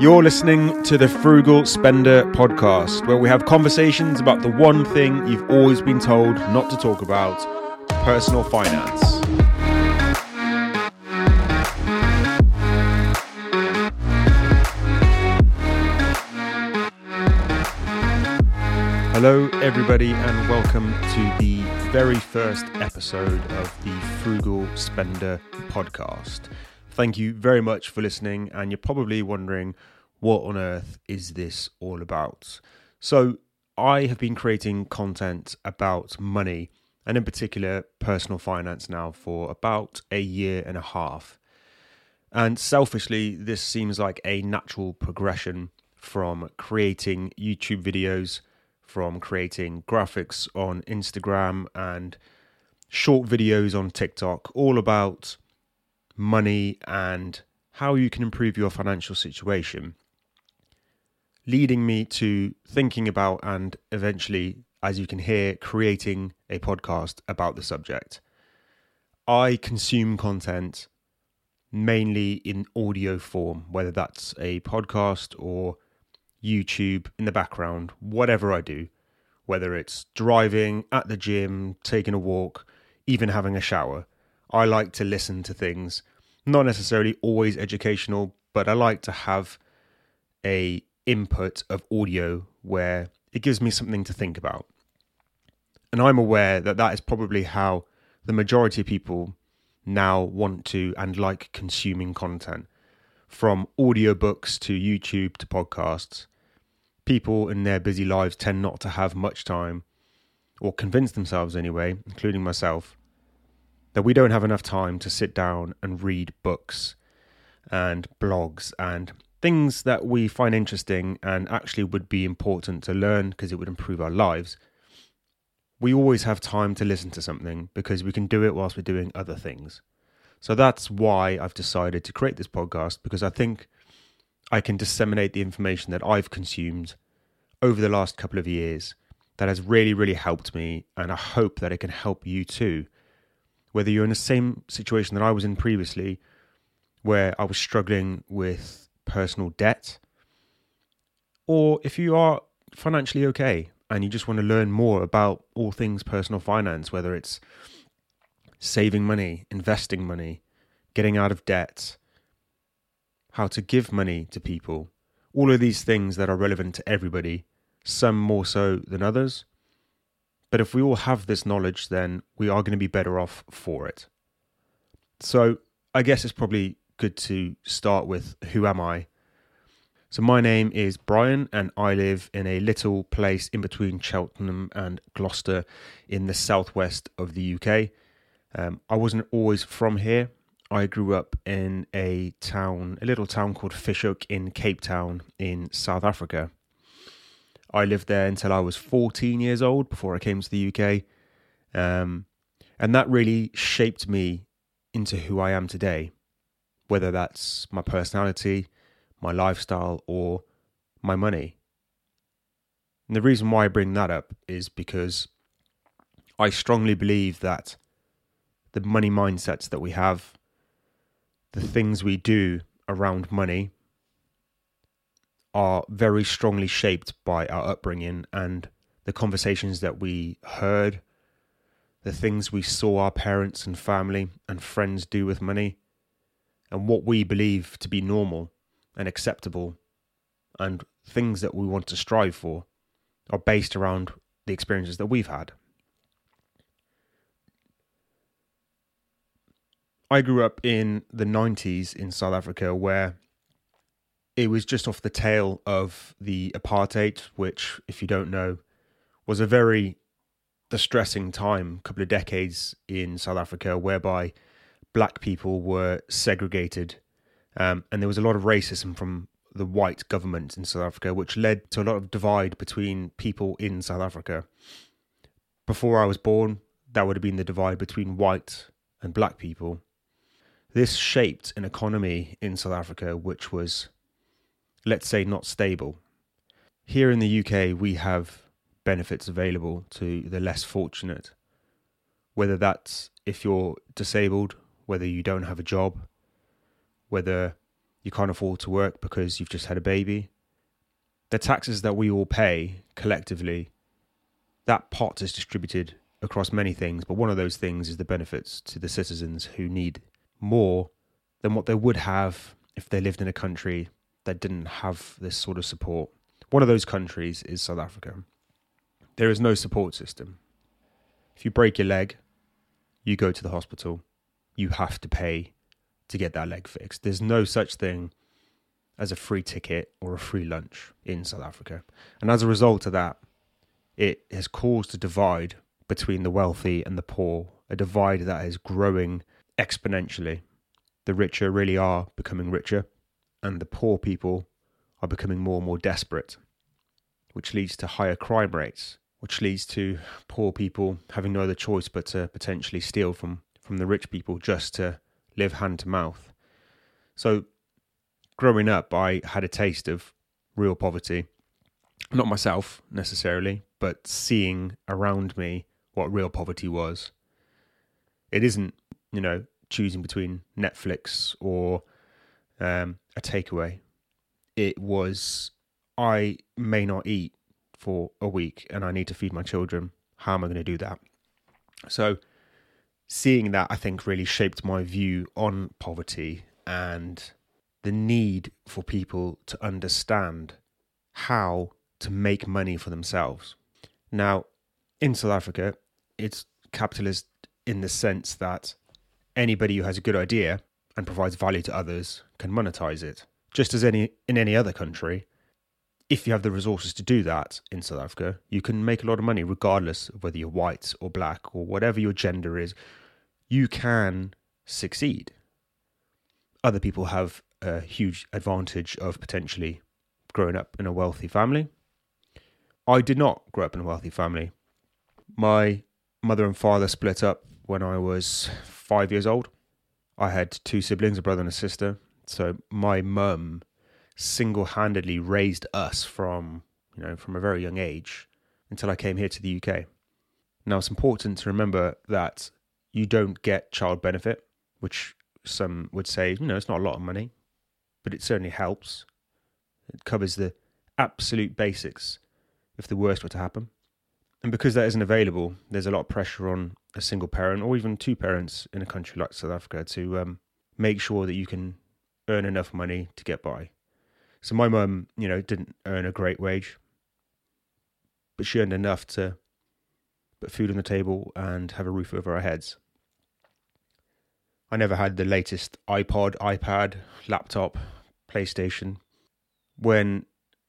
You're listening to the Frugal Spender podcast, where we have conversations about the one thing you've always been told not to talk about personal finance. Hello, everybody, and welcome to the very first episode of the Frugal Spender podcast. Thank you very much for listening, and you're probably wondering what on earth is this all about? So, I have been creating content about money and, in particular, personal finance now for about a year and a half. And selfishly, this seems like a natural progression from creating YouTube videos, from creating graphics on Instagram, and short videos on TikTok, all about money and how you can improve your financial situation, leading me to thinking about and eventually, as you can hear, creating a podcast about the subject. I consume content mainly in audio form, whether that's a podcast or YouTube in the background, whatever I do, whether it's driving, at the gym, taking a walk, even having a shower. I like to listen to things, not necessarily always educational, but I like to have a input of audio where it gives me something to think about. And I'm aware that that is probably how the majority of people now want to and like consuming content from audiobooks to YouTube to podcasts. People in their busy lives tend not to have much time, or convince themselves anyway, including myself, that we don't have enough time to sit down and read books and blogs and things that we find interesting and actually would be important to learn because it would improve our lives. We always have time to listen to something because we can do it whilst we're doing other things. So that's why I've decided to create this podcast because I think I can disseminate the information that I've consumed over the last couple of years that has really, really helped me. And I hope that it can help you too whether you're in the same situation that I was in previously, where I was struggling with personal debt, or if you are financially okay and you just want to learn more about all things personal finance, whether it's saving money, investing money, getting out of debt, how to give money to people, all of these things that are relevant to everybody, some more so than others. But if we all have this knowledge, then we are going to be better off for it. So I guess it's probably good to start with who am I? So my name is Brian and I live in a little place in between Cheltenham and Gloucester in the southwest of the UK. Um, I wasn't always from here. I grew up in a town, a little town called Fish in Cape Town in South Africa. I lived there until I was 14 years old before I came to the UK. Um, and that really shaped me into who I am today, whether that's my personality, my lifestyle, or my money. And the reason why I bring that up is because I strongly believe that the money mindsets that we have, the things we do around money, are very strongly shaped by our upbringing and the conversations that we heard, the things we saw our parents and family and friends do with money, and what we believe to be normal and acceptable, and things that we want to strive for are based around the experiences that we've had. I grew up in the 90s in South Africa where it was just off the tail of the apartheid, which, if you don't know, was a very distressing time, a couple of decades in South Africa, whereby black people were segregated. Um, and there was a lot of racism from the white government in South Africa, which led to a lot of divide between people in South Africa. Before I was born, that would have been the divide between white and black people. This shaped an economy in South Africa which was let's say, not stable. Here in the UK, we have benefits available to the less fortunate, whether that's if you're disabled, whether you don't have a job, whether you can't afford to work because you've just had a baby. The taxes that we all pay collectively, that pot is distributed across many things, but one of those things is the benefits to the citizens who need more than what they would have if they lived in a country that didn't have this sort of support. One of those countries is South Africa. There is no support system. If you break your leg, you go to the hospital, you have to pay to get that leg fixed. There's no such thing as a free ticket or a free lunch in South Africa. And as a result of that, it has caused a divide between the wealthy and the poor, a divide that is growing exponentially. The richer really are becoming richer, and the poor people are becoming more and more desperate, which leads to higher crime rates, which leads to poor people having no other choice but to potentially steal from, from the rich people just to live hand to mouth. So, growing up, I had a taste of real poverty. Not myself necessarily, but seeing around me what real poverty was. It isn't, you know, choosing between Netflix or um, a takeaway. It was, I may not eat for a week and I need to feed my children. How am I going to do that? So, seeing that, I think, really shaped my view on poverty and the need for people to understand how to make money for themselves. Now, in South Africa, it's capitalist in the sense that anybody who has a good idea and provides value to others can monetize it. Just as any in any other country, if you have the resources to do that in South Africa, you can make a lot of money regardless of whether you're white or black or whatever your gender is. You can succeed. Other people have a huge advantage of potentially growing up in a wealthy family. I did not grow up in a wealthy family. My mother and father split up when I was five years old. I had two siblings, a brother and a sister. So my mum single-handedly raised us from you know from a very young age until I came here to the UK. Now it's important to remember that you don't get child benefit, which some would say you know it's not a lot of money, but it certainly helps. It covers the absolute basics if the worst were to happen. And because that isn't available, there's a lot of pressure on a single parent or even two parents in a country like South Africa to um, make sure that you can earn enough money to get by. So my mum, you know, didn't earn a great wage, but she earned enough to put food on the table and have a roof over our heads. I never had the latest iPod, iPad, laptop, PlayStation when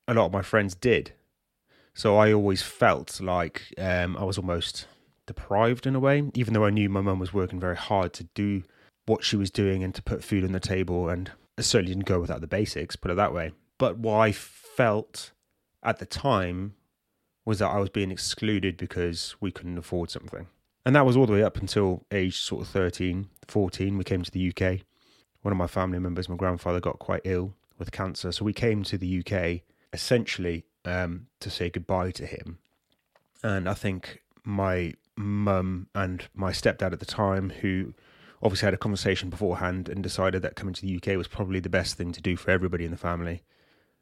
a lot of my friends did. So I always felt like um, I was almost deprived in a way, even though I knew my mum was working very hard to do what she was doing and to put food on the table. And I certainly didn't go without the basics, put it that way. But what I felt at the time was that I was being excluded because we couldn't afford something. And that was all the way up until age sort of 13, 14. We came to the UK. One of my family members, my grandfather, got quite ill with cancer. So we came to the UK essentially um, to say goodbye to him. And I think my mum and my stepdad at the time, who obviously had a conversation beforehand and decided that coming to the UK was probably the best thing to do for everybody in the family,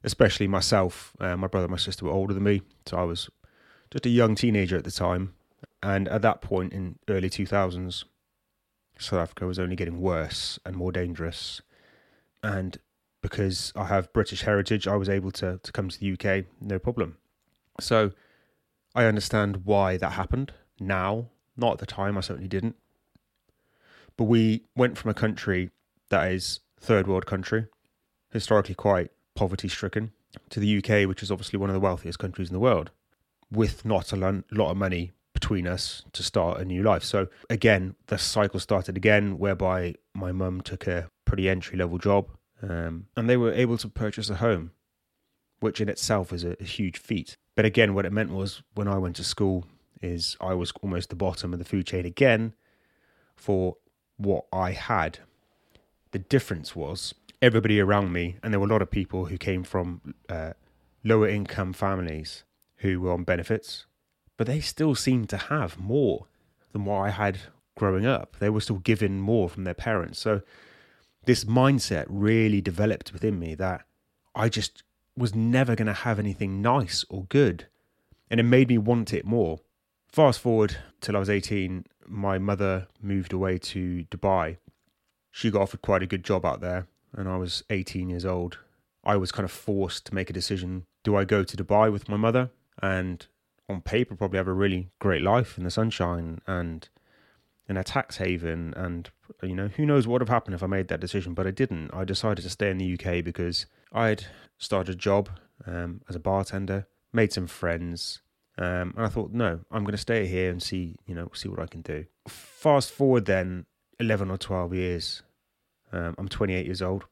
especially myself. Uh, my brother and my sister were older than me, so I was just a young teenager at the time. And at that point in early 2000s, South Africa was only getting worse and more dangerous. And because I have British heritage, I was able to, to come to the UK, no problem. So I understand why that happened now. Not at the time, I certainly didn't. But we went from a country that is third world country, historically quite poverty stricken, to the UK, which is obviously one of the wealthiest countries in the world, with not a lot of money between us to start a new life. So again, the cycle started again, whereby my mum took a pretty entry level job, um, and they were able to purchase a home, which in itself is a, a huge feat. But again, what it meant was when I went to school, is I was almost the bottom of the food chain again for what I had. The difference was everybody around me, and there were a lot of people who came from uh, lower income families who were on benefits, but they still seemed to have more than what I had growing up. They were still given more from their parents. So this mindset really developed within me that I just was never going to have anything nice or good. And it made me want it more. Fast forward till I was 18, my mother moved away to Dubai. She got offered quite a good job out there, and I was 18 years old. I was kind of forced to make a decision do I go to Dubai with my mother and on paper probably have a really great life in the sunshine and in a tax haven and you know who knows what would have happened if I made that decision but I didn't I decided to stay in the UK because I'd started a job um, as a bartender made some friends um, and I thought no I'm going to stay here and see you know see what I can do. Fast forward then 11 or 12 years um, I'm 28 years old.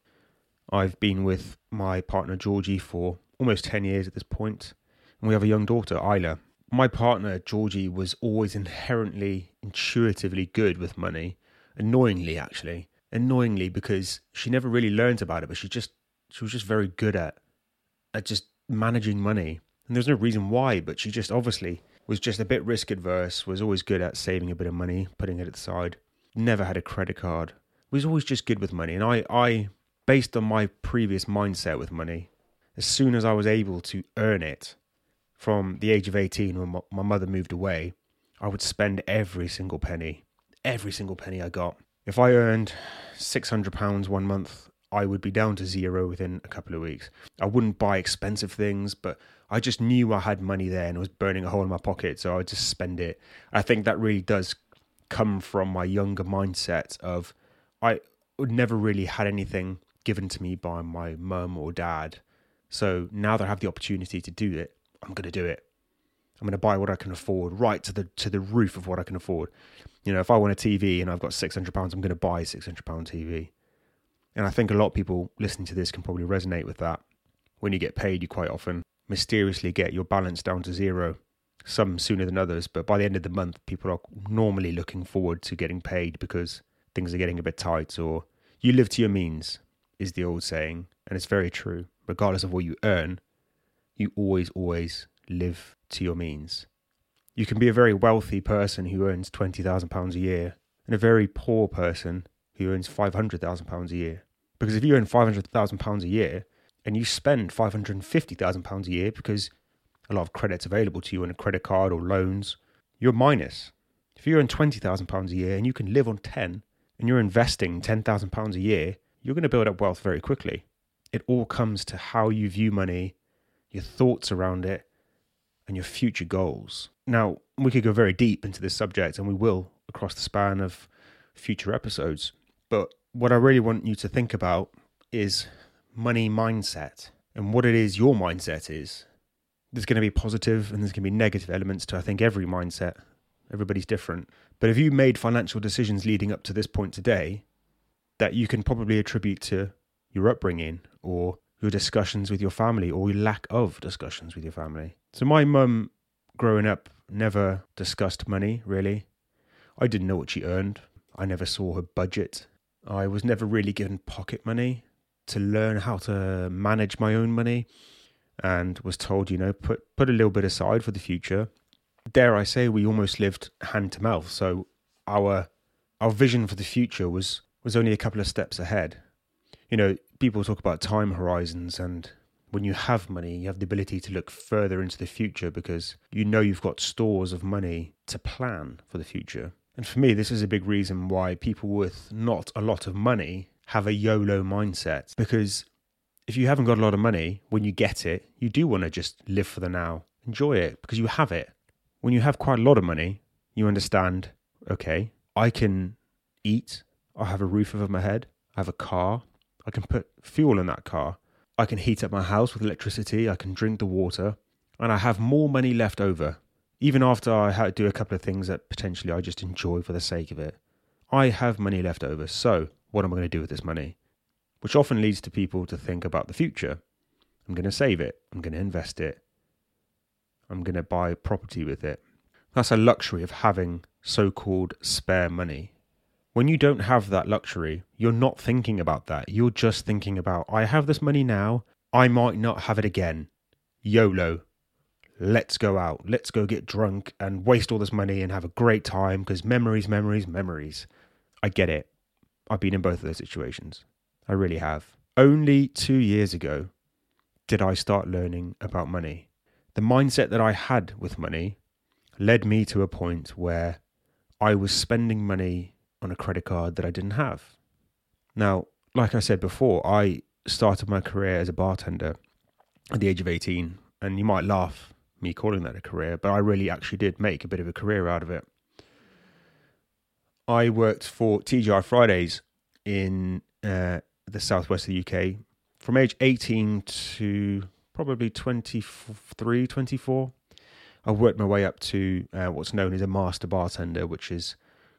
I've been with my partner Georgie for almost 10 years at this point and we have a young daughter Isla my partner Georgie was always inherently intuitively good with money, annoyingly actually, annoyingly because she never really learned about it, but she just she was just very good at at just managing money. And there's no reason why, but she just obviously was just a bit risk adverse, was always good at saving a bit of money, putting it aside. Never had a credit card. Was always just good with money. And I, I based on my previous mindset with money, as soon as I was able to earn it, from the age of 18 when my mother moved away, I would spend every single penny, every single penny I got. If I earned £600 one month, I would be down to zero within a couple of weeks. I wouldn't buy expensive things, but I just knew I had money there and it was burning a hole in my pocket, so I would just spend it. I think that really does come from my younger mindset of I never really had anything given to me by my mum or dad. So now that I have the opportunity to do it, I'm going to do it. I'm going to buy what I can afford, right to the to the roof of what I can afford. You know, if I want a TV and I've got six hundred pounds, I'm going to buy a six hundred pound TV. And I think a lot of people listening to this can probably resonate with that. When you get paid, you quite often mysteriously get your balance down to zero. Some sooner than others, but by the end of the month, people are normally looking forward to getting paid because things are getting a bit tight, or you live to your means, is the old saying, and it's very true. Regardless of what you earn, you always, always live to your means. You can be a very wealthy person who earns £20,000 a year and a very poor person who earns £500,000 a year. Because if you earn £500,000 a year and you spend £550,000 a year because a lot of credit's available to you on a credit card or loans, you're minus. If you earn £20,000 a year and you can live on 10 and you're investing £10,000 a year, you're going to build up wealth very quickly. It all comes to how you view money your thoughts around it, and your future goals. Now, we could go very deep into this subject, and we will across the span of future episodes. But what I really want you to think about is money mindset and what it is your mindset is. There's going to be positive and there's going to be negative elements to, I think, every mindset. Everybody's different. But if you made financial decisions leading up to this point today that you can probably attribute to your upbringing or your discussions with your family or your lack of discussions with your family. So my mum growing up never discussed money really. I didn't know what she earned. I never saw her budget. I was never really given pocket money to learn how to manage my own money and was told, you know, put put a little bit aside for the future. Dare I say we almost lived hand to mouth. So our our vision for the future was was only a couple of steps ahead. You know, people talk about time horizons and when you have money, you have the ability to look further into the future because you know you've got stores of money to plan for the future. And for me, this is a big reason why people with not a lot of money have a YOLO mindset. Because if you haven't got a lot of money, when you get it, you do want to just live for the now, enjoy it because you have it. When you have quite a lot of money, you understand okay, I can eat, I have a roof over my head, I have a car, I can put fuel in that car. I can heat up my house with electricity. I can drink the water. And I have more money left over, even after I do a couple of things that potentially I just enjoy for the sake of it. I have money left over. So, what am I going to do with this money? Which often leads to people to think about the future. I'm going to save it. I'm going to invest it. I'm going to buy property with it. That's a luxury of having so called spare money. When you don't have that luxury, you're not thinking about that. You're just thinking about, I have this money now, I might not have it again. YOLO. Let's go out. Let's go get drunk and waste all this money and have a great time because memories, memories, memories. I get it. I've been in both of those situations. I really have. Only two years ago did I start learning about money. The mindset that I had with money led me to a point where I was spending money on a credit card that I didn't have. Now, like I said before, I started my career as a bartender at the age of 18. And you might laugh me calling that a career, but I really actually did make a bit of a career out of it. I worked for TGI Fridays in uh, the southwest of the UK from age 18 to probably 23, 24. I worked my way up to uh, what's known as a master bartender, which is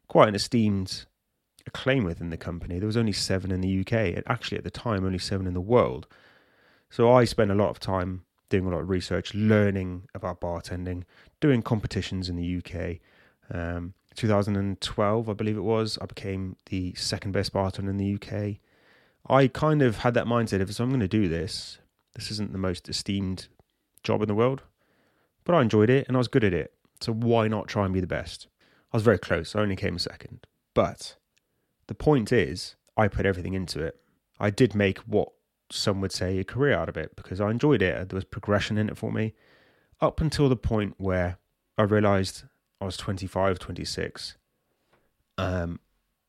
quite an esteemed acclaim within the company. There was only seven in the UK, actually at the time, only seven in the world. So I spent a lot of time doing a lot of research, learning about bartending, doing competitions in the UK. Um, 2012, I believe it was, I became the second best bartender in the UK. I kind of had that mindset if I'm going to do this, this isn't the most esteemed job in the world, but I enjoyed it and I was good at it. So why not try and be the best? I was very close. I only came second. But the point is, I put everything into it. I did make what some would say a career out of it because I enjoyed it. There was progression in it for me up until the point where I realized I was 25, 26. Um,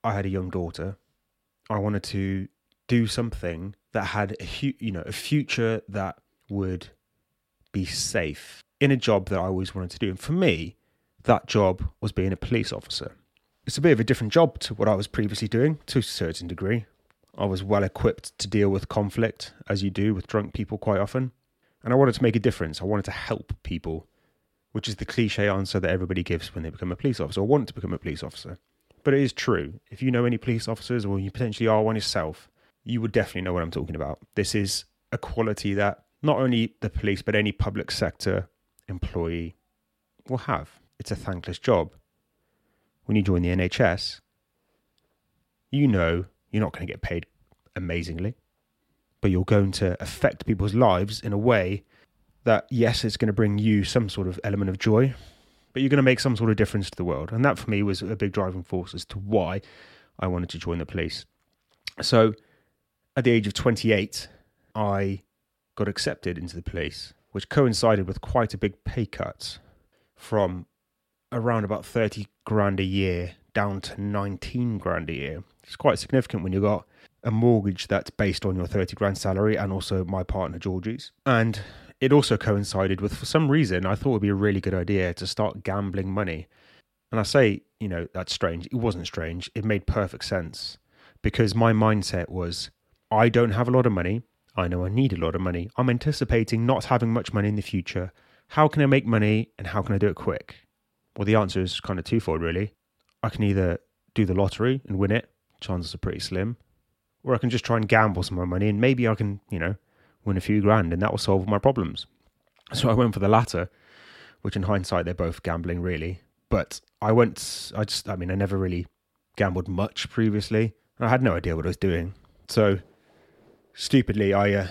I had a young daughter. I wanted to do something that had a hu- you know a future that would be safe in a job that I always wanted to do. And for me, that job was being a police officer. It's a bit of a different job to what I was previously doing to a certain degree. I was well equipped to deal with conflict, as you do with drunk people quite often. And I wanted to make a difference. I wanted to help people, which is the cliche answer that everybody gives when they become a police officer or want to become a police officer. But it is true. If you know any police officers or you potentially are one yourself, you would definitely know what I'm talking about. This is a quality that not only the police, but any public sector employee will have. It's a thankless job. When you join the NHS, you know you're not going to get paid amazingly, but you're going to affect people's lives in a way that, yes, it's going to bring you some sort of element of joy, but you're going to make some sort of difference to the world. And that for me was a big driving force as to why I wanted to join the police. So at the age of 28, I got accepted into the police, which coincided with quite a big pay cut from around about 30 grand a year down to 19 grand a year. It's quite significant when you've got a mortgage that's based on your 30 grand salary and also my partner Georgie's. And it also coincided with, for some reason, I thought it would be a really good idea to start gambling money. And I say, you know, that's strange. It wasn't strange. It made perfect sense because my mindset was I don't have a lot of money. I know I need a lot of money. I'm anticipating not having much money in the future. How can I make money and how can I do it quick? Well, the answer is kind of twofold, really. I can either do the lottery and win it, chances are pretty slim, or I can just try and gamble some more money and maybe I can, you know, win a few grand and that will solve my problems. So I went for the latter, which in hindsight, they're both gambling, really. But I went, I just, I mean, I never really gambled much previously. I had no idea what I was doing. So stupidly, I, uh,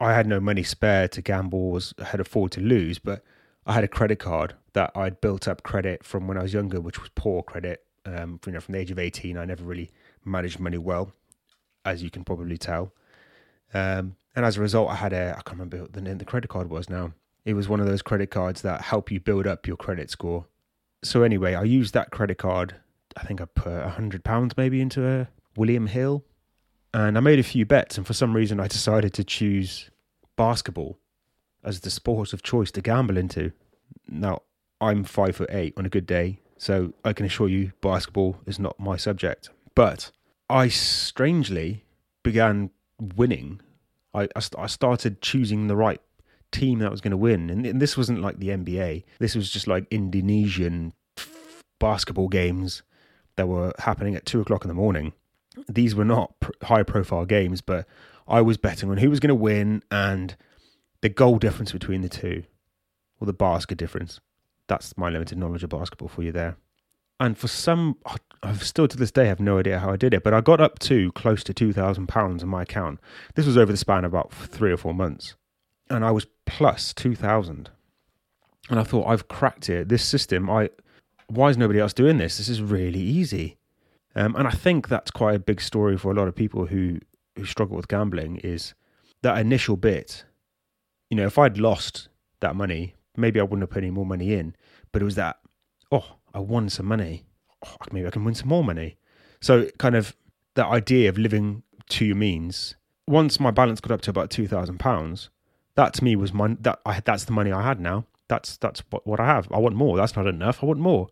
I had no money spare to gamble, was had afford to lose, but I had a credit card that I'd built up credit from when I was younger, which was poor credit. Um, you know, from the age of eighteen, I never really managed money well, as you can probably tell. Um, and as a result, I had a I can't remember what the name the credit card was now. It was one of those credit cards that help you build up your credit score. So anyway, I used that credit card. I think I put a hundred pounds maybe into a William Hill, and I made a few bets. And for some reason, I decided to choose basketball as the sport of choice to gamble into. Now, I'm five foot eight on a good day, so I can assure you basketball is not my subject. But I strangely began winning. I, I, I started choosing the right team that was going to win. And, and this wasn't like the NBA, this was just like Indonesian basketball games that were happening at two o'clock in the morning. These were not pr- high profile games, but I was betting on who was going to win and the goal difference between the two, or the basket difference. That's my limited knowledge of basketball for you there. And for some, I've still to this day have no idea how I did it, but I got up to close to two thousand pounds in my account. This was over the span of about three or four months, and I was plus two thousand. And I thought I've cracked it. This system, I why is nobody else doing this? This is really easy. Um, and I think that's quite a big story for a lot of people who who struggle with gambling is that initial bit. You know, if I'd lost that money, maybe I wouldn't have put any more money in. But it was that, oh, I won some money. Oh, maybe I can win some more money. So kind of that idea of living to your means. Once my balance got up to about two thousand pounds, that to me was my that I that's the money I had now. That's that's what, what I have. I want more. That's not enough. I want more.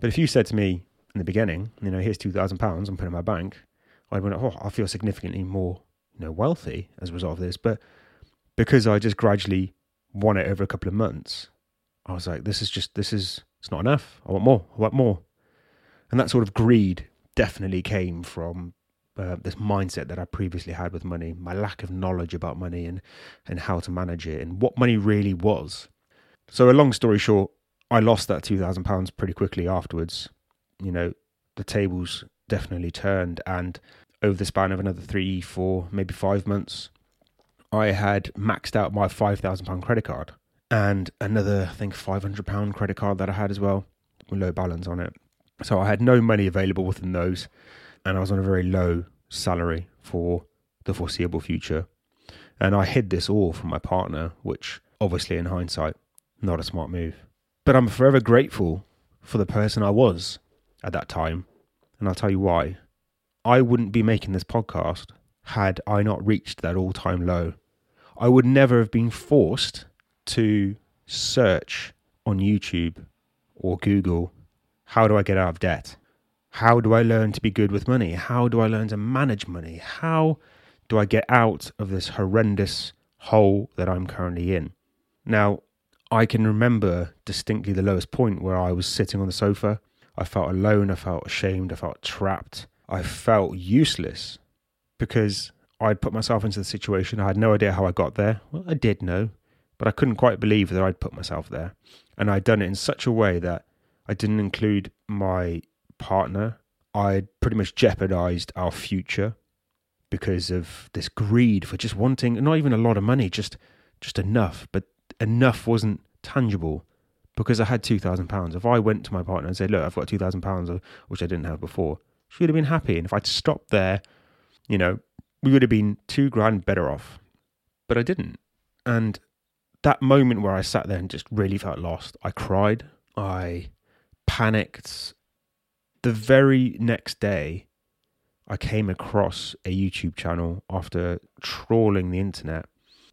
But if you said to me in the beginning, you know, here's two thousand pounds, I'm putting in my bank, I'd went, oh, I feel significantly more, you know, wealthy as a result of this. But because I just gradually won it over a couple of months, I was like, this is just this is it's not enough. I want more. I want more. And that sort of greed definitely came from uh, this mindset that I previously had with money, my lack of knowledge about money and and how to manage it and what money really was. So a long story short, I lost that two thousand pounds pretty quickly afterwards. You know, the tables definitely turned, and over the span of another three, four, maybe five months, I had maxed out my five thousand pound credit card and another, I think, five hundred pound credit card that I had as well, with low balance on it. So I had no money available within those, and I was on a very low salary for the foreseeable future. And I hid this all from my partner, which obviously, in hindsight, not a smart move. But I'm forever grateful for the person I was at that time. And I'll tell you why. I wouldn't be making this podcast had I not reached that all time low. I would never have been forced to search on YouTube or Google, how do I get out of debt? How do I learn to be good with money? How do I learn to manage money? How do I get out of this horrendous hole that I'm currently in? Now, I can remember distinctly the lowest point where I was sitting on the sofa. I felt alone, I felt ashamed, I felt trapped, I felt useless because I'd put myself into the situation. I had no idea how I got there. Well, I did know, but I couldn't quite believe that I'd put myself there. And I'd done it in such a way that I didn't include my partner. I'd pretty much jeopardized our future because of this greed for just wanting not even a lot of money, just just enough. But enough wasn't tangible because I had two thousand pounds. If I went to my partner and said, "Look, I've got two thousand pounds," uh, which I didn't have before, she would have been happy. And if I'd stopped there, you know, we would have been two grand better off. But I didn't, and that moment where I sat there and just really felt lost, I cried, I panicked. The very next day, I came across a YouTube channel after trawling the internet,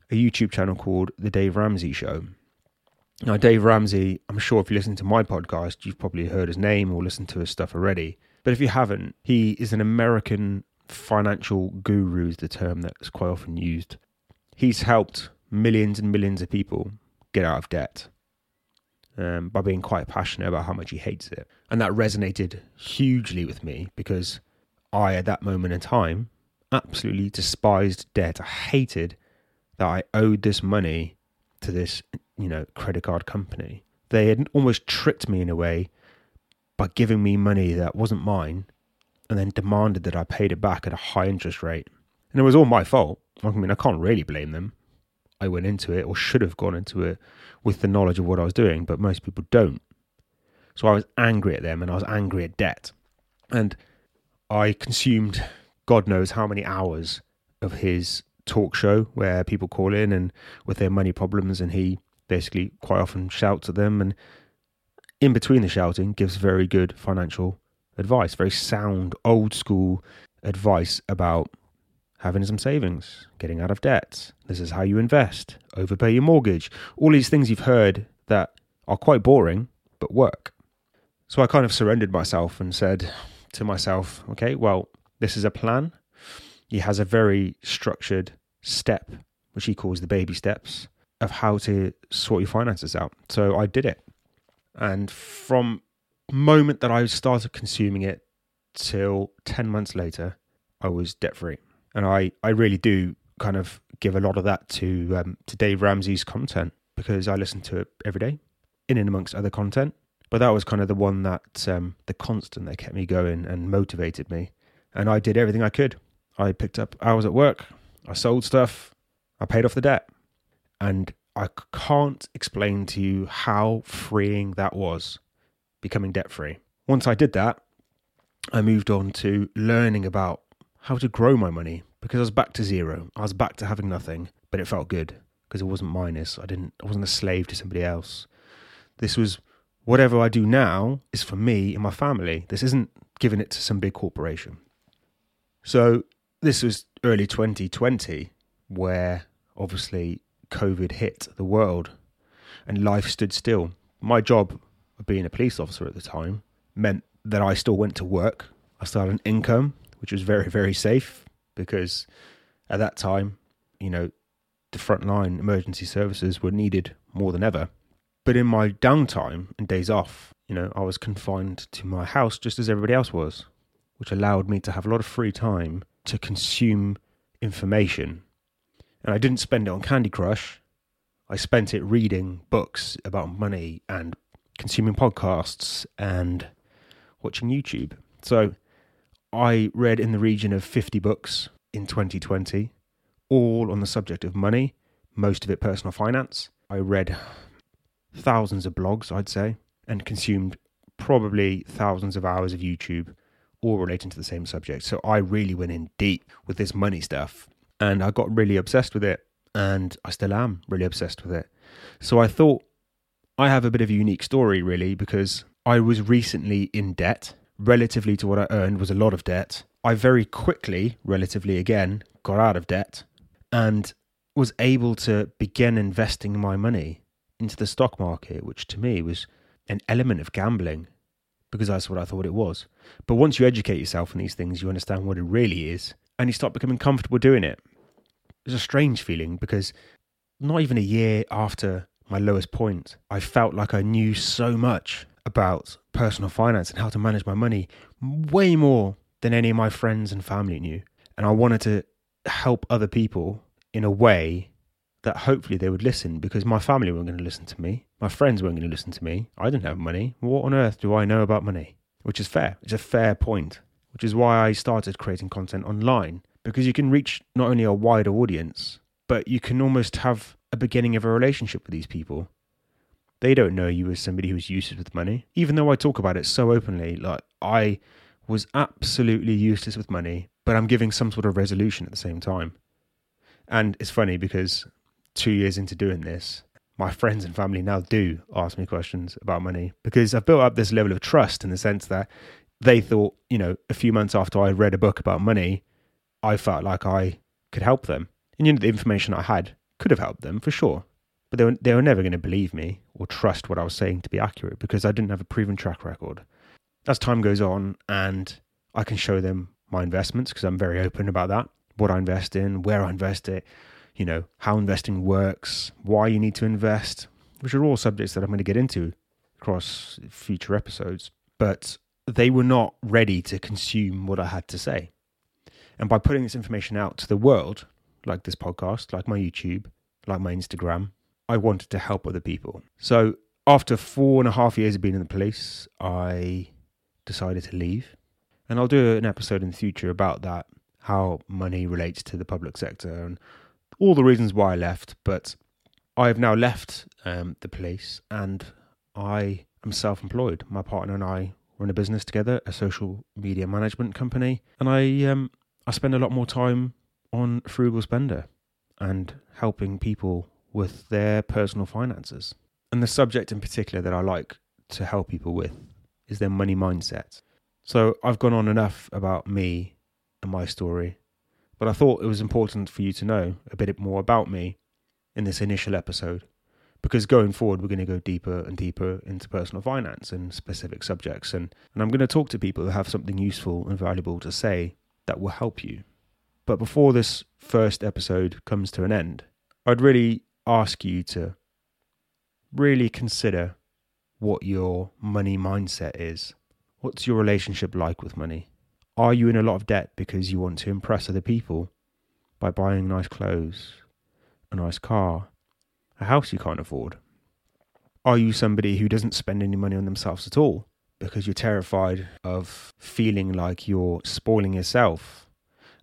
a YouTube channel called The Dave Ramsey Show. Now, Dave Ramsey, I'm sure if you listen to my podcast, you've probably heard his name or listened to his stuff already. But if you haven't, he is an American financial guru, is the term that's quite often used. He's helped millions and millions of people get out of debt um, by being quite passionate about how much he hates it. And that resonated hugely with me because I, at that moment in time, absolutely despised debt. I hated that I owed this money to this, you know, credit card company. They had almost tricked me in a way by giving me money that wasn't mine and then demanded that I paid it back at a high interest rate. And it was all my fault. I mean, I can't really blame them. I went into it or should have gone into it with the knowledge of what I was doing, but most people don't. So I was angry at them and I was angry at debt. And I consumed God knows how many hours of his talk show where people call in and with their money problems and he basically quite often shouts at them and in between the shouting gives very good financial advice, very sound old school advice about having some savings, getting out of debt. This is how you invest, overpay your mortgage. All these things you've heard that are quite boring, but work. So I kind of surrendered myself and said to myself, okay, well, this is a plan. He has a very structured step, which he calls the baby steps, of how to sort your finances out. So I did it. And from moment that I started consuming it till 10 months later, I was debt free and I I really do kind of give a lot of that to um, to Dave Ramsey's content because I listen to it every day, in and amongst other content. But that was kind of the one that um, the constant that kept me going and motivated me. And I did everything I could. I picked up hours at work. I sold stuff. I paid off the debt, and I can't explain to you how freeing that was, becoming debt free. Once I did that, I moved on to learning about how to grow my money because I was back to zero. I was back to having nothing, but it felt good because it wasn't minus. I didn't. I wasn't a slave to somebody else. This was whatever I do now is for me and my family. This isn't giving it to some big corporation. So this was early 2020, where obviously COVID hit the world and life stood still. My job of being a police officer at the time meant that I still went to work. I still had an income, which was very, very safe because at that time, you know, the frontline emergency services were needed more than ever. But in my downtime and days off, you know, I was confined to my house just as everybody else was, which allowed me to have a lot of free time to consume information. And I didn't spend it on Candy Crush. I spent it reading books about money and consuming podcasts and watching YouTube. So I read in the region of 50 books in 2020, all on the subject of money, most of it personal finance. I read thousands of blogs, I'd say, and consumed probably thousands of hours of YouTube, all relating to the same subject. So I really went in deep with this money stuff and I got really obsessed with it. And I still am really obsessed with it. So I thought I have a bit of a unique story, really, because I was recently in debt. Relatively to what I earned was a lot of debt. I very quickly, relatively again, got out of debt and was able to begin investing my money into the stock market, which to me was an element of gambling because that's what I thought it was. But once you educate yourself on these things, you understand what it really is and you start becoming comfortable doing it. It's a strange feeling because not even a year after my lowest point, I felt like I knew so much about personal finance and how to manage my money, way more than any of my friends and family knew. And I wanted to help other people in a way that hopefully they would listen because my family weren't going to listen to me. My friends weren't going to listen to me. I didn't have money. What on earth do I know about money? Which is fair. It's a fair point, which is why I started creating content online because you can reach not only a wider audience, but you can almost have a beginning of a relationship with these people. They don't know you as somebody who's useless with money, even though I talk about it so openly. Like, I was absolutely useless with money, but I'm giving some sort of resolution at the same time. And it's funny because two years into doing this, my friends and family now do ask me questions about money because I've built up this level of trust in the sense that they thought, you know, a few months after I read a book about money, I felt like I could help them. And you know, the information I had could have helped them for sure. But they were, they were never going to believe me or trust what I was saying to be accurate because I didn't have a proven track record. As time goes on and I can show them my investments because I'm very open about that, what I invest in, where I invest it, you know, how investing works, why you need to invest, which are all subjects that I'm going to get into across future episodes. But they were not ready to consume what I had to say. And by putting this information out to the world, like this podcast, like my YouTube, like my Instagram, I wanted to help other people. So after four and a half years of being in the police, I decided to leave. And I'll do an episode in the future about that, how money relates to the public sector and all the reasons why I left. But I have now left um, the police and I am self employed. My partner and I run a business together, a social media management company. And I um, I spend a lot more time on Frugal Spender and helping people with their personal finances. And the subject in particular that I like to help people with is their money mindset. So I've gone on enough about me and my story, but I thought it was important for you to know a bit more about me in this initial episode because going forward we're going to go deeper and deeper into personal finance and specific subjects and, and i'm going to talk to people who have something useful and valuable to say that will help you. But before this first episode comes to an end, I'd really ask you to really consider what your money mindset is. What's your relationship like with money? Are you in a lot of debt because you want to impress other people by buying nice clothes, a nice car, a house you can't afford? Are you somebody who doesn't spend any money on themselves at all because you're terrified of feeling like you're spoiling yourself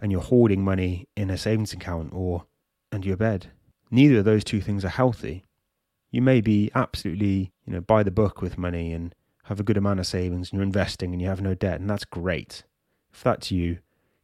and you're hoarding money in a savings account or under your bed. Neither of those two things are healthy. You may be absolutely, you know, by the book with money and have a good amount of savings and you're investing and you have no debt, and that's great. If that's you,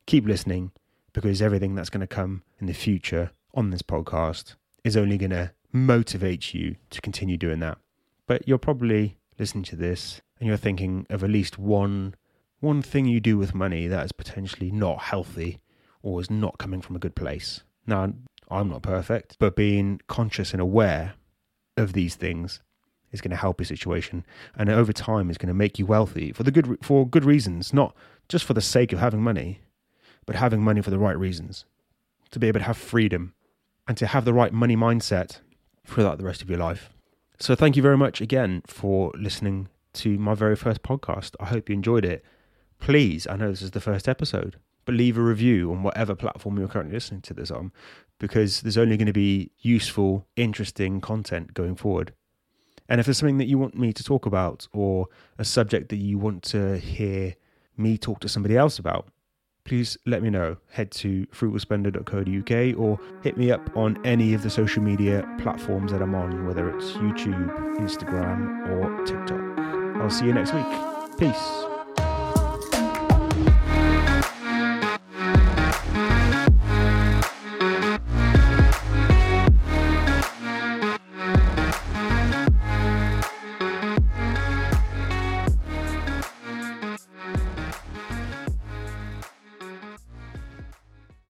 keep listening because everything that's going to come in the future on this podcast is only going to motivate you to continue doing that. But you're probably listening to this and you're thinking of at least one one thing you do with money that is potentially not healthy or is not coming from a good place. Now, I'm not perfect, but being conscious and aware of these things is going to help your situation and over time is going to make you wealthy for the good for good reasons, not just for the sake of having money, but having money for the right reasons. To be able to have freedom and to have the right money mindset throughout the rest of your life. So thank you very much again for listening to my very first podcast. I hope you enjoyed it. Please, I know this is the first episode, but leave a review on whatever platform you're currently listening to this on because there's only going to be useful, interesting content going forward. And if there's something that you want me to talk about or a subject that you want to hear me talk to somebody else about, please let me know. Head to frugalspender.co.uk or hit me up on any of the social media platforms that I'm on, whether it's YouTube, Instagram, or TikTok. I'll see you next week. Peace.